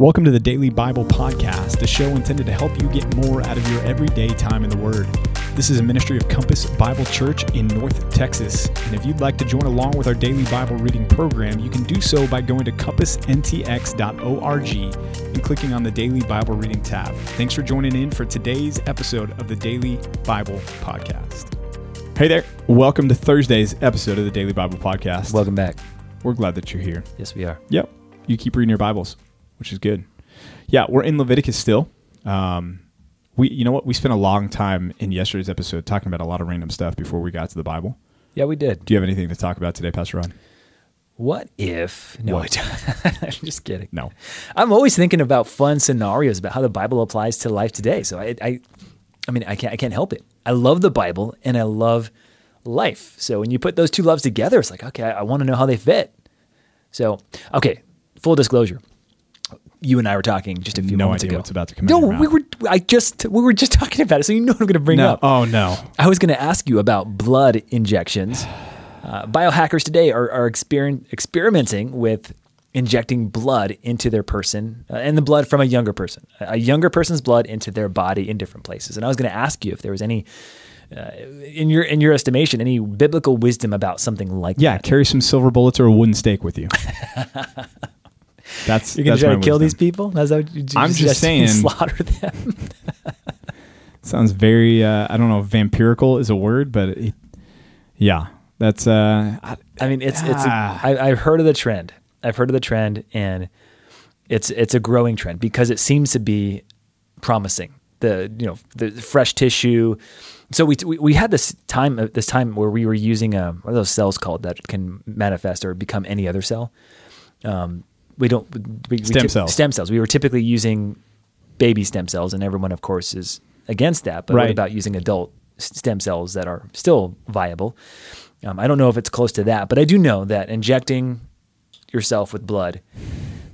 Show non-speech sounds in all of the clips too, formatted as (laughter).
Welcome to the Daily Bible Podcast, a show intended to help you get more out of your everyday time in the Word. This is a ministry of Compass Bible Church in North Texas. And if you'd like to join along with our daily Bible reading program, you can do so by going to compassntx.org and clicking on the Daily Bible Reading tab. Thanks for joining in for today's episode of the Daily Bible Podcast. Hey there. Welcome to Thursday's episode of the Daily Bible Podcast. Welcome back. We're glad that you're here. Yes, we are. Yep. You keep reading your Bibles, which is good. Yeah, we're in Leviticus still. Um, we, you know what? We spent a long time in yesterday's episode talking about a lot of random stuff before we got to the Bible. Yeah, we did. Do you have anything to talk about today, Pastor Rod? What if? No, What? I don't. (laughs) I'm just kidding. No. I'm always thinking about fun scenarios about how the Bible applies to life today. So I, I, I mean, I can't, I can't help it. I love the Bible and I love life. So when you put those two loves together, it's like, okay, I, want to know how they fit. So, okay, full disclosure. You and I were talking just a few No moments idea ago. what's about to come No, we were. I just we were just (laughs) talking about it, so you know what I'm going to bring No. up. Oh no. I was going to ask you about blood injections. Uh, biohackers today are, are exper- experimenting with injecting blood into their person uh, and the blood from a younger person, a younger person's blood into their body in different places. And I was going to ask you if there was any, uh, in your in your estimation, any biblical wisdom about something like Yeah, that. Yeah, carry some silver bullets or a wooden stake with you. (laughs) That's You're going that's try to kill wisdom. these people? That's what you, you I'm just saying- slaughter them. (laughs) Sounds very. Uh, I don't know. Vampirical is a word, but it, yeah, that's. Uh, I, I mean, it's it's. Ah. I, I've heard of the trend. I've heard of the trend, and it's it's a growing trend because it seems to be promising. The you know the fresh tissue. So we we, we had this time uh, this time where we were using a what are those cells called that can manifest or become any other cell. Um, we don't we, we Stem cells. Stem cells. We were typically using baby stem cells, and everyone, of course, is against that. But what about using adult stem cells that are still viable? Um, I don't know if it's close to that, but I do know that injecting yourself with blood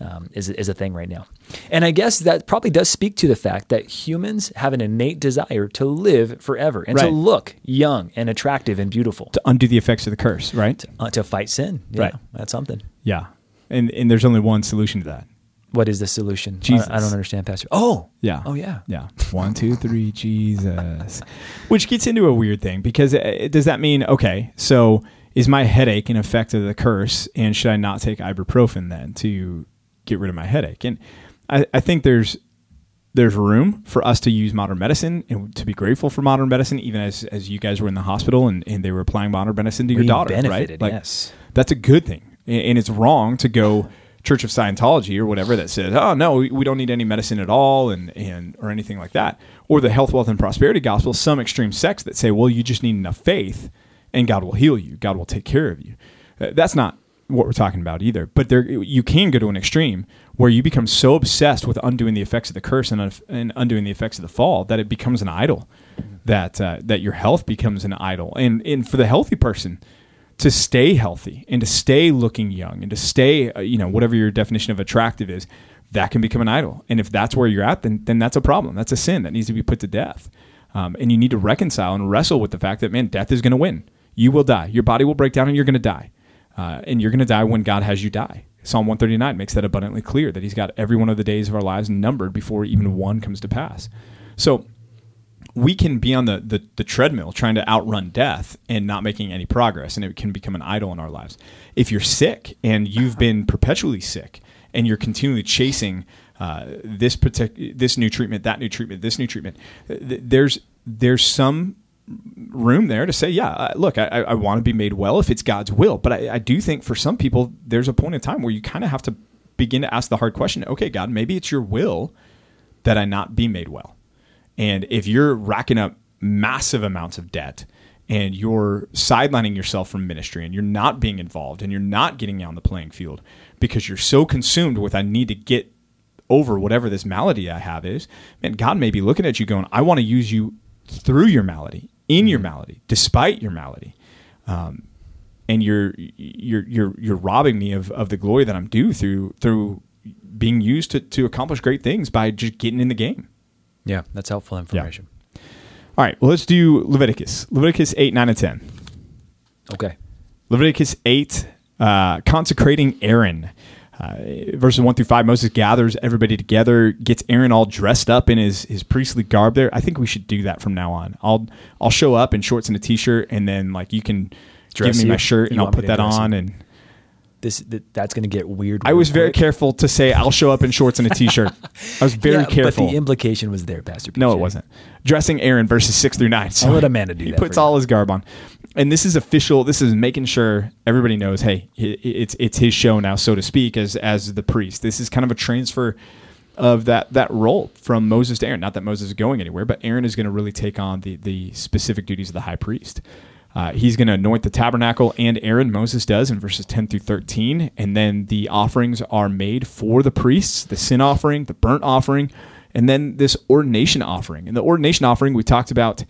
um, is, is a thing right now. And I guess that probably does speak to the fact that humans have an innate desire to live forever and to look young and attractive and beautiful, to undo the effects of the curse, right? uh, to fight sin. Yeah, Right. That's something. Yeah, and and there's only one solution to that. What is the solution? Jesus. I, don't understand, Pastor. Oh, Yeah. Oh, yeah. Yeah. One, two, three, (laughs) Jesus. Which gets into a weird thing because uh, does that mean, okay, so is my headache an effect of the curse and should I not take ibuprofen then to get rid of my headache? And I, I think there's there's room for us to use modern medicine and to be grateful for modern medicine, even as, as you guys were in the hospital and, and they were applying modern medicine to your We daughter, benefited, right? yes. that's a good thing. And it's wrong to go Church of Scientology or whatever that says, oh no, we don't need any medicine at all and, and or anything like that. Or the health, wealth, and prosperity gospel, some extreme sects that say, well, you just need enough faith and God will heal you. God will take care of you. Uh, That's not what we're talking about either. But there you can go to an extreme where you become so obsessed with undoing the effects of the curse and, and undoing the effects of the fall that it becomes an idol. That uh, that your health becomes an idol. And and for the healthy person, to stay healthy and to stay looking young and to stay, uh, you know, whatever your definition of attractive is, that can become an idol. And if that's where you're at, then then that's a problem. That's a sin that needs to be put to death. Um, and you need to reconcile and wrestle with the fact that man, death is going to win. You will die. Your body will break down, and you're going to die. Uh, and you're going to die when God has you die. Psalm 139 makes that abundantly clear that He's got every one of the days of our lives numbered before even one comes to pass. So we can be on the, the, the treadmill trying to outrun death and not making any progress, and it can become an idol in our lives. If you're sick and you've been perpetually sick and you're continually chasing uh, this partic- this new treatment, that new treatment, this new treatment, th- there's there's some room there to say, yeah, look, I, I want to be made well if it's God's will. But I, I do think for some people, there's a point in time where you kind of have to begin to ask the hard question okay, God, maybe it's your will that I not be made well. And if you're racking up massive amounts of debt and you're sidelining yourself from ministry and you're not being involved and you're not getting on the playing field because you're so consumed with, I need to get over whatever this malady I have is, man, God may be looking at you going, I want to use you through your malady, in your malady, despite your malady. Um, and you're you're you're you're robbing me of, of the glory that I'm due through through being used to, to accomplish great things by just getting in the game. Yeah, that's helpful information. All right, well let's do Leviticus. Leviticus eight, nine, and ten. Okay. Leviticus 8, uh, consecrating Aaron. uh, verses one through five, Moses gathers everybody together, gets Aaron all dressed up in his, his priestly garb. There, I think we should do that from now on. I'll I'll show up in shorts and a t-shirt, and then like you can Dress give me you? my shirt, You and I'll put that you? on. And This th- that's going to get weird. I was very careful to say I'll show up in shorts and a t-shirt. I was (laughs) very Yeah, careful. But the implication was there, Pastor. No, it wasn't. Dressing Aaron verses six through nine. So I'll let Amanda do he that He puts all his garb on, and this is official. This is making sure everybody knows. Hey, it's it's his show now, so to speak, as as the priest. This is kind of a transfer of that that role from Moses to Aaron. Not that Moses is going anywhere, but Aaron is going to really take on the the specific duties of the high priest. Uh, he's going to anoint the tabernacle, and Aaron Moses does in verses ten through thirteen, and then the offerings are made for the priests: the sin offering, the burnt offering, and then this ordination offering. And the ordination offering, we talked about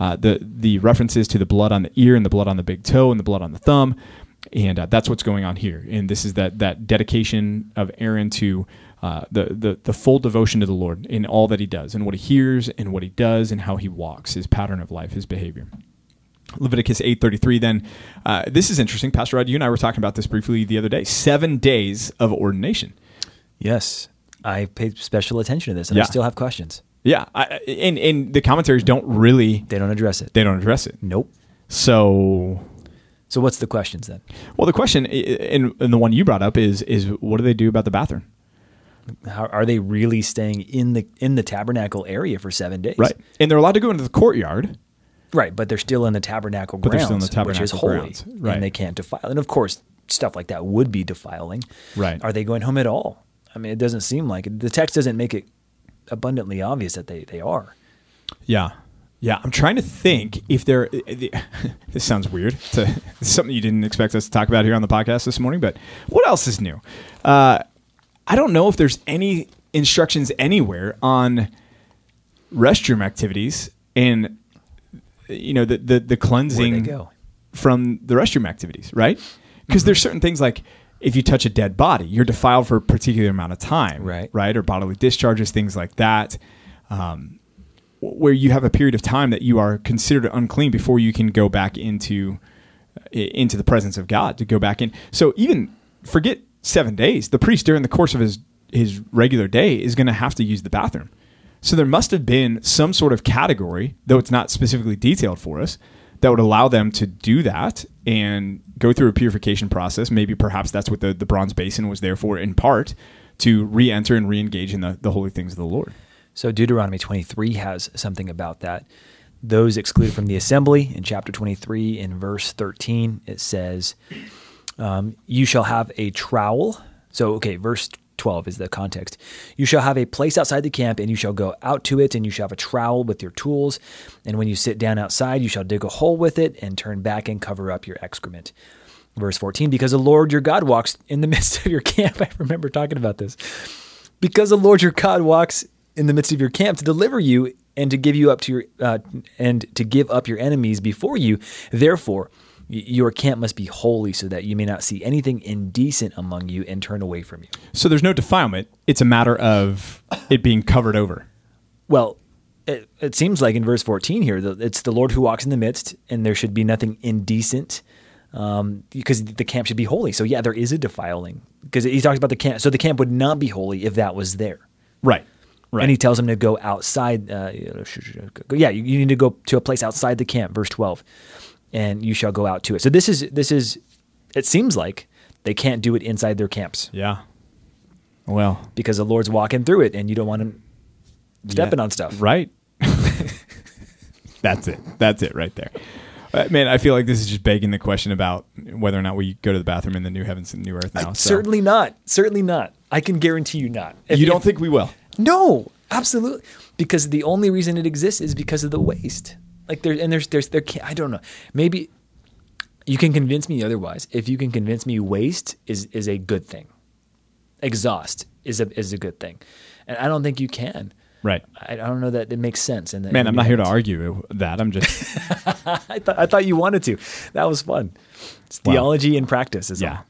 uh, the the references to the blood on the ear and the blood on the big toe and the blood on the thumb, and uh, that's what's going on here. And this is that that dedication of Aaron to uh, the, the the full devotion to the Lord in all that he does, and what he hears, and what he does, and how he walks, his pattern of life, his behavior. Leviticus 8:33 then uh, this is interesting Pastor Rod you and I were talking about this briefly the other day 7 days of ordination Yes, I paid special attention to this, and I still have questions. yeah I, and and the commentaries don't really They don't address it. they don't address it Nope. so So what's the questions then? well the question and the one you brought up is is what do they do about the bathroom How are they really staying in the in the tabernacle area for seven days? right and they're allowed to go into the courtyard Right, but they're still in the tabernacle But grounds, still in the which is holy, grounds, right. and they can't defile. And of course, stuff like that would be defiling. Right. Are they going home at all? I mean, it doesn't seem like it. The text doesn't make it abundantly obvious that they, they are. Yeah. Yeah, I'm trying to think if there. (laughs) This sounds weird. (laughs) It's, it's something you didn't expect us to talk about here on the podcast this morning. But what else is new? Uh, I don't know if there's any instructions anywhere on restroom activities and you know the the, the cleansing go? from the restroom activities, right? Because there's certain things like if you touch a dead body, you're defiled for a particular amount of time, Right. Right, or bodily discharges, things like that. Um, where you have a period of time that you are considered unclean before you can go back into into the presence of God to go back in. So even forget seven days. The priest during the course of his his regular day is going to have to use the bathroom. So there must have been some sort of category, though it's not specifically detailed for us, that would allow them to do that and go through a purification process. Maybe perhaps that's what the, the bronze basin was there for in part to re-enter and re-engage in the, the holy things of the Lord. So Deuteronomy 23 has something about that. Those excluded from the assembly in chapter 23 in verse 13 it says, um, "You shall have a trowel." So okay, verse 12 is the context. You shall have a place outside the camp, and you shall go out to it, and you shall have a trowel with your tools. And when you sit down outside, you shall dig a hole with it, and turn back and cover up your excrement. Verse 14, because the Lord your God walks in the (laughs) midst of your camp. (laughs) I remember talking about this because the Lord your God walks in the midst of your camp to deliver you and to give you up to your uh, and to give up your enemies before you. Therefore, your camp must be holy, so that you may not see anything indecent among you and turn away from you. So there's no defilement. It's a matter of it being covered over. Well, it, it seems like in verse 14 here, it's the Lord who walks in the midst, and there should be nothing indecent um, because the camp should be holy. So, yeah, there is a defiling because he talks about the camp. So, the camp would not be holy if that was there. Right. Right. And he tells him to go outside. Uh, yeah, you, you need to go to a place outside the camp, verse 12, and you shall go out to it. So, this is, this is, it seems like they can't do it inside their camps yeah. Well, because the Lord's walking through it and you don't want him stepping Yeah, on stuff. Right. (laughs) That's it. That's it right there. Uh, man, I feel like this is just begging the question about whether or not we go to the bathroom in the new heavens and new earth now. so. Certainly not. Certainly not. I can guarantee you not. If- You don't if- think we will? No, absolutely. Because the only reason it exists is because of the waste. Like there, and there's, there's, there. Can't, I don't know. Maybe you can convince me otherwise. If you can convince me waste is is a good thing, exhaust is a is a good thing, and I don't think you can. Right. I, I don't know that it makes sense. And Man, I'm not here to argue that. I'm just (laughs) I thought I thought you wanted to. That was fun. It's theology in practice. Is yeah. all.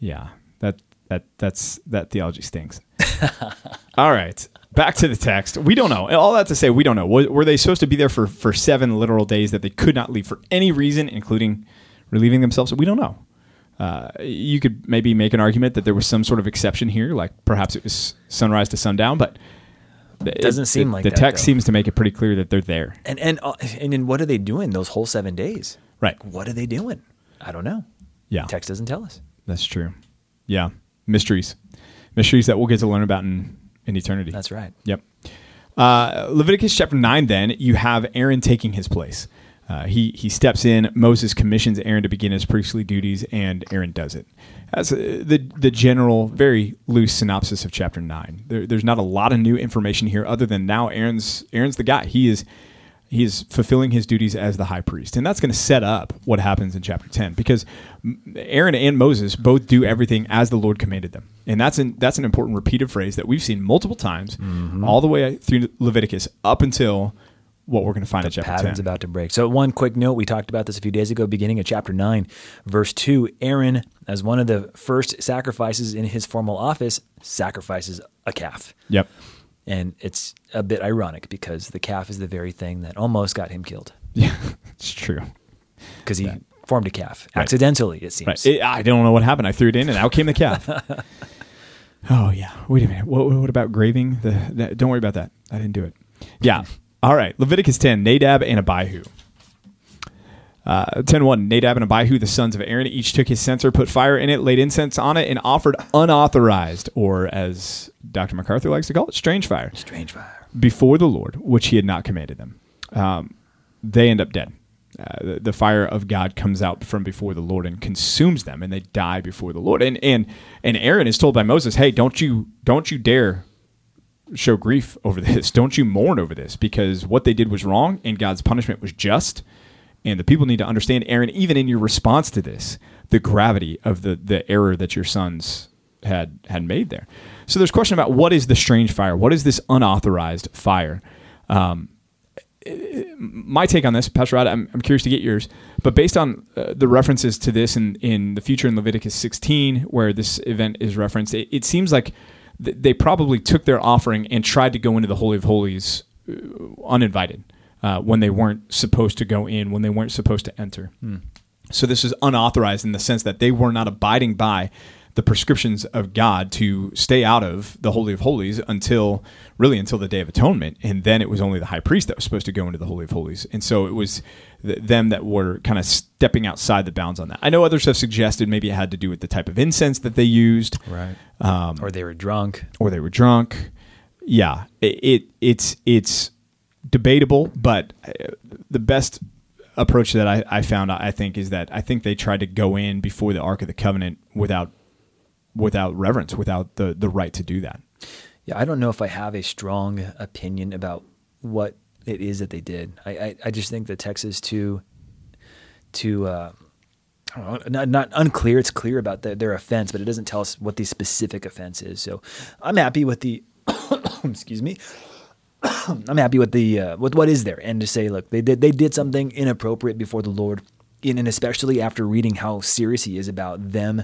Yeah. That that that's that theology stinks. (laughs) All right. Back to the text. We don't know. All that to say, we don't know. Were, they supposed to be there for, for seven literal days that they could not leave for any reason, including relieving themselves? We don't know. Uh, you could maybe make an argument that there was some sort of exception here, like perhaps it was sunrise to sundown, but it Doesn't seem the, like the that, text though. seems to make it pretty clear that they're there. And and uh, and then what are they doing those whole seven days? Right. What are they doing? I don't know. Yeah, Text doesn't tell us. that's true. Yeah, mysteries, mysteries that we'll get to learn about in in eternity. That's right. Yep. Uh, Leviticus chapter 9, then, you have Aaron taking his place. Uh, he, he steps in, Moses commissions Aaron to begin his priestly duties, and Aaron does it. That's uh, the, the general, very loose synopsis of chapter 9. There, there's not a lot of new information here other than now Aaron's, Aaron's the guy. He is, he is fulfilling his duties as the high priest. And that's going to set up what happens in chapter 10 because Aaron and Moses both do everything as the Lord commanded them. And that's an, that's an important repeated phrase that we've seen multiple times mm-hmm. all the way through Leviticus up until what we're going to find in chapter Pattern's 10. about to break. So, one quick note we talked about this a few days ago, beginning of chapter 9, verse 2. Aaron, as one of the first sacrifices in his formal office, sacrifices a calf. Yep. And it's a bit ironic because the calf is the very thing that almost got him killed (laughs) Yeah, it's true. because he formed a calf accidentally, it seems. Right. It- I don't know what happened. I threw it in and out came the calf. (laughs) oh, yeah. Wait a minute. What, what about graving? The, that, don't worry about that. I didn't do it. Yeah. (laughs) All right. Leviticus 10 Nadab and Abihu. Uh, 10 1 Nadab and Abihu, the sons of Aaron, each took his censer, put fire in it, laid incense on it, and offered unauthorized, or as Dr. MacArthur likes to call it, strange fire, Strange fire. before the Lord, which he had not commanded them. Um, they end up dead. Uh, the, the fire of God comes out from before the Lord and consumes them, and they die before the Lord. And and and Aaron is told by Moses, "Hey, don't you don't you dare show grief over this. Don't you mourn over this because what they did was wrong, and God's punishment was just. And the people need to understand, Aaron, even in your response to this, the gravity of the the error that your sons had had made there. So there's question about what is the strange fire? What is this unauthorized fire? Um, my take on this, Pastor Rod, I'm, I'm curious to get yours. But based on uh, the references to this in, in the future in Leviticus 16, where this event is referenced, it, it seems like th- they probably took their offering and tried to go into the Holy of Holies uh, uninvited uh, when they weren't supposed to go in, when they weren't supposed to enter. So this is unauthorized in the sense that they were not abiding by the prescriptions of God to stay out of the Holy of Holies until really until the Day of Atonement, and then it was only the high priest that was supposed to go into the Holy of Holies, and so it was th- them that were kind of stepping outside the bounds on that. I know others have suggested maybe it had to do with the type of incense that they used, Right. Um, or they were drunk. or they were drunk. Yeah, it, it it's it's debatable, but uh, the best approach that I, I found, I think, is that I think they tried to go in before the Ark of the Covenant without without reverence, without the the right to do that. Yeah, I don't know if I have a strong opinion about what it is that they did. I, I, I just think the text is too, too, uh, not, not unclear. It's clear about the, their offense, but it doesn't tell us what the specific offense is. So I'm happy with the, (coughs) excuse me, (coughs) I'm happy with the uh, with what is there, and to say, look, they did they did something inappropriate before the Lord, and, and especially after reading how serious He is about them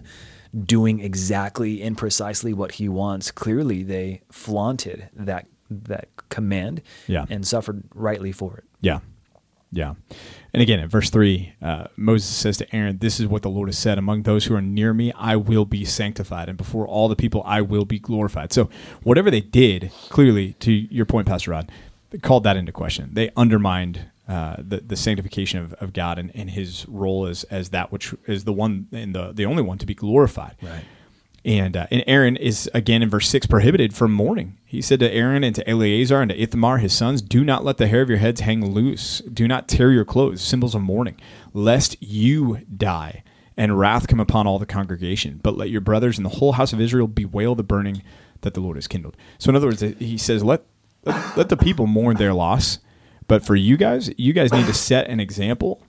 doing exactly and precisely what He wants. Clearly, they flaunted that that command, Yeah. and suffered rightly for it. Yeah. Yeah. And again, in verse 3, uh, Moses says to Aaron, This is what the Lord has said Among those who are near me, I will be sanctified, and before all the people, I will be glorified. So, whatever they did, clearly, to your point, Pastor Rod, called that into question. They undermined uh, the, the sanctification of, of God and, and his role as, as that which is the one and the, the only one to be glorified. Right. And uh, and Aaron is again in verse six prohibited from mourning. He said to Aaron and to Eleazar and to Ithamar his sons, "Do not let the hair of your heads hang loose. Do not tear your clothes, symbols of mourning, lest you die and wrath come upon all the congregation. But let your brothers and the whole house of Israel bewail the burning that the Lord has kindled." So in other words, he says, "Let let, let the people mourn their loss, but for you guys, you guys need to set an example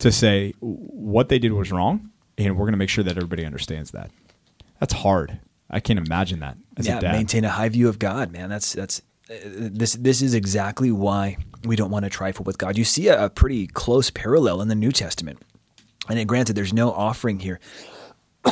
to say what they did was wrong, and we're going to make sure that everybody understands that." That's hard. I can't imagine that as yeah, a dad. maintain a high view of God, man. That's that's uh, this this is exactly why we don't want to trifle with God. You see a, a pretty close parallel in the New Testament, and granted, there's no offering here. (coughs)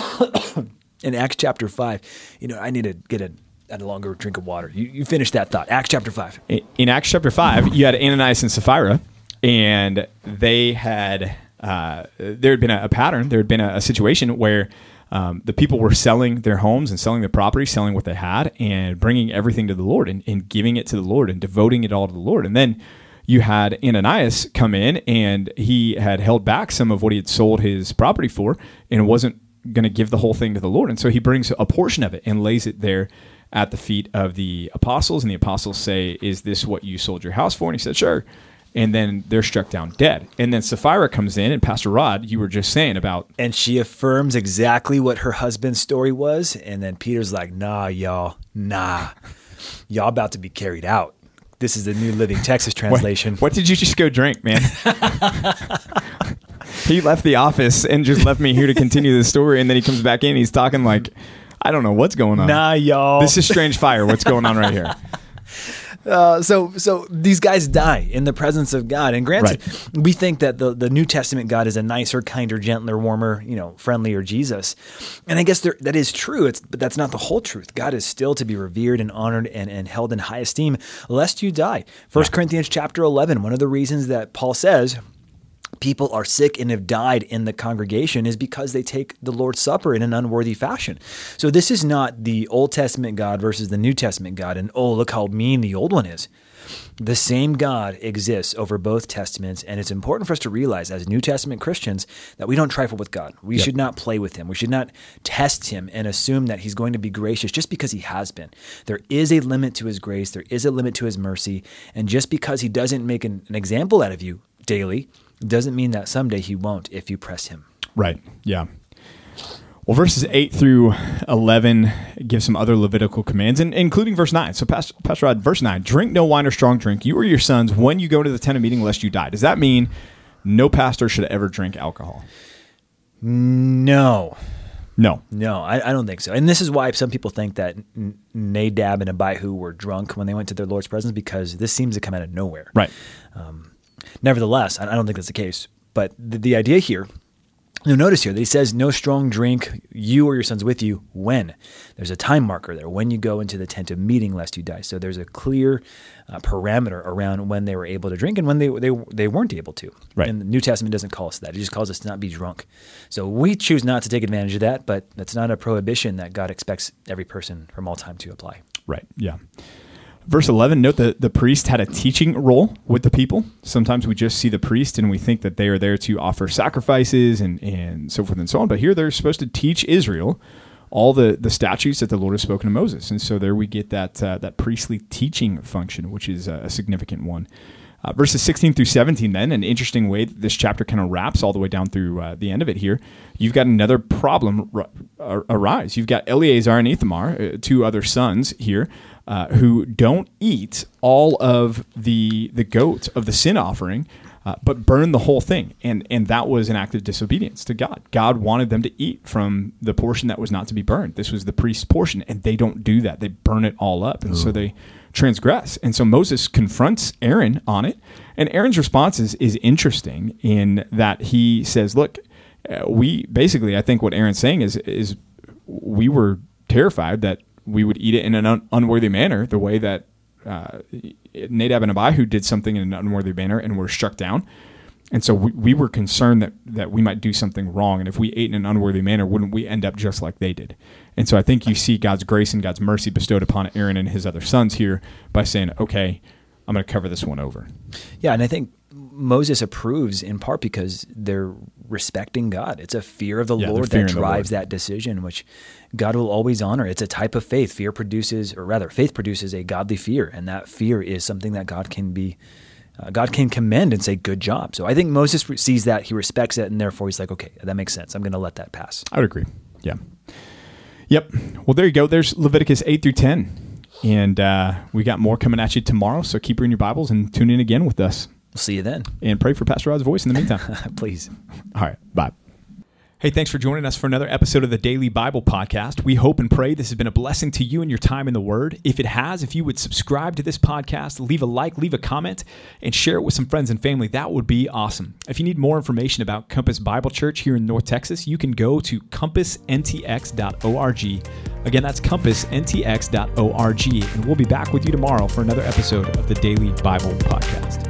in Acts chapter five, you know, I need to get a, a longer drink of water. You, you finish that thought. Acts chapter five. In- in Acts chapter 5, you had Ananias and Sapphira, and they had uh, there had been a, a, pattern, there had been a, a situation where um, the people were selling their homes and selling their property, selling what they had, and bringing everything to the Lord and, and giving it to the Lord and devoting it all to the Lord. And then you had Ananias come in and he had held back some of what he had sold his property for and wasn't going to give the whole thing to the Lord. And so he brings a portion of it and lays it there at the feet of the apostles. And the apostles say, Is this what you sold your house for? And he said, Sure. And then they're struck down dead. And then Sapphira comes in, and Pastor Rod, you were just saying about. And she affirms exactly what her husband's story was. And then Peter's like, Nah, y'all, nah. Y'all about to be carried out. This is the New Living Texas translation. What, what did you just go drink, man? (laughs) he left the office and just left me here to continue the story. And then he comes back in. He's talking like I don't know what's going on. Nah, y'all. This is strange fire. What's going on right here? (laughs) Uh, so, so these guys die in the presence of God. And granted, right. we think that the, the New Testament God is a nicer, kinder, gentler, warmer, you know, friendlier Jesus. And I guess there, that is true. It's, but that's not the whole truth. God is still to be revered and honored and, and held in high esteem, lest you die. First yeah. Corinthians chapter 11, one of the reasons that Paul says, people are sick and have died in the congregation is because they take the Lord's Supper in an unworthy fashion. So this is not the Old Testament God versus the New Testament God, and oh, look how mean the old one is. The same God exists over both testaments, and it's important for us to realize as New Testament Christians that we don't trifle with God. We yep. should not play with Him. We should not test Him and assume that He's going to be gracious just because He has been. There is a limit to His grace, there is a limit to His mercy, and just because He doesn't make an, an example out of you daily, doesn't mean that someday he won't if you press him. Right. Yeah. Well, verses 8 through 11 give some other Levitical commands, and, including verse 9. So, Pastor, Pastor Rod, verse 9 drink no wine or strong drink, you or your sons, when you go to the tent of meeting, lest you die. Does that mean no pastor should ever drink alcohol? No. No. No, I, I, don't think so. And this is why some people think that Nadab and Abihu were drunk when they went to their Lord's presence because this seems to come out of nowhere. Right. Um, Nevertheless, I don't think that's the case. But the, the idea here, you'll notice here that he says, no strong drink, you or your sons with you, when. There's a time marker there, when you go into the tent of meeting, lest you die. So there's a clear uh, parameter around when they were able to drink and when they, they, they weren't able to. Right. And the New Testament doesn't call us that. It just calls us to not be drunk. So we choose not to take advantage of that, but that's not a prohibition that God expects every person from all time to apply. Right. Yeah. Verse 11, note that the priest had a teaching role with the people. Sometimes we just see the priest and we think that they are there to offer sacrifices and, and so forth and so on. But here they're supposed to teach Israel all the, the statutes that the Lord has spoken to Moses. And so there we get that, uh, that priestly teaching function, which is a, significant one. Uh, verses 16 through 17, then, an interesting way that this chapter kind of wraps all the way down through uh, the end of it here. You've got another problem r- arise. You've got Eleazar and Ithamar, uh, two other sons here, uh, who don't eat all of the the goat of the sin offering, uh, but burn the whole thing, and and that was an act of disobedience to God. God wanted them to eat from the portion that was not to be burned. This was the priest's portion, and they don't do that. They burn it all up, and Ooh. so they transgress. And so Moses confronts Aaron on it, and Aaron's response is is interesting in that he says, "Look." Uh, we basically, I think what Aaron's saying is, is we were terrified that we would eat it in an un- unworthy manner, the way that uh, Nadab and Abihu did something in an unworthy manner and were struck down. And so we, we were concerned that, that we might do something wrong. And if we ate in an unworthy manner, wouldn't we end up just like they did? And so I think you see God's grace and God's mercy bestowed upon Aaron and his other sons here by saying, okay, I'm going to cover this one over. Yeah. And I think Moses approves in part because they're respecting God. It's a fear of the yeah, Lord that drives that decision, which God will always honor. It's a type of faith. Fear produces, or rather, faith produces a godly fear, and that fear is something that God can be. Uh, God can commend and say, "Good job." So I think Moses sees that, he respects it, and therefore he's like, "Okay, that makes sense. I'm going to let that pass." I would agree. Yeah. Yep. Well, there you go. There's Leviticus eight through ten, and uh, we got more coming at you tomorrow. So keep reading your Bibles and tune in again with us. We'll see you then. And pray for Pastor Rod's voice in the meantime. (laughs) Please. All right. Bye. Hey, thanks for joining us for another episode of the Daily Bible Podcast. We hope and pray this has been a blessing to you and your time in the Word. If it has, if you would subscribe to this podcast, leave a like, leave a comment, and share it with some friends and family, that would be awesome. If you need more information about Compass Bible Church here in North Texas, you can go to compassntx.org. Again, that's compassntx.org. And we'll be back with you tomorrow for another episode of the Daily Bible Podcast.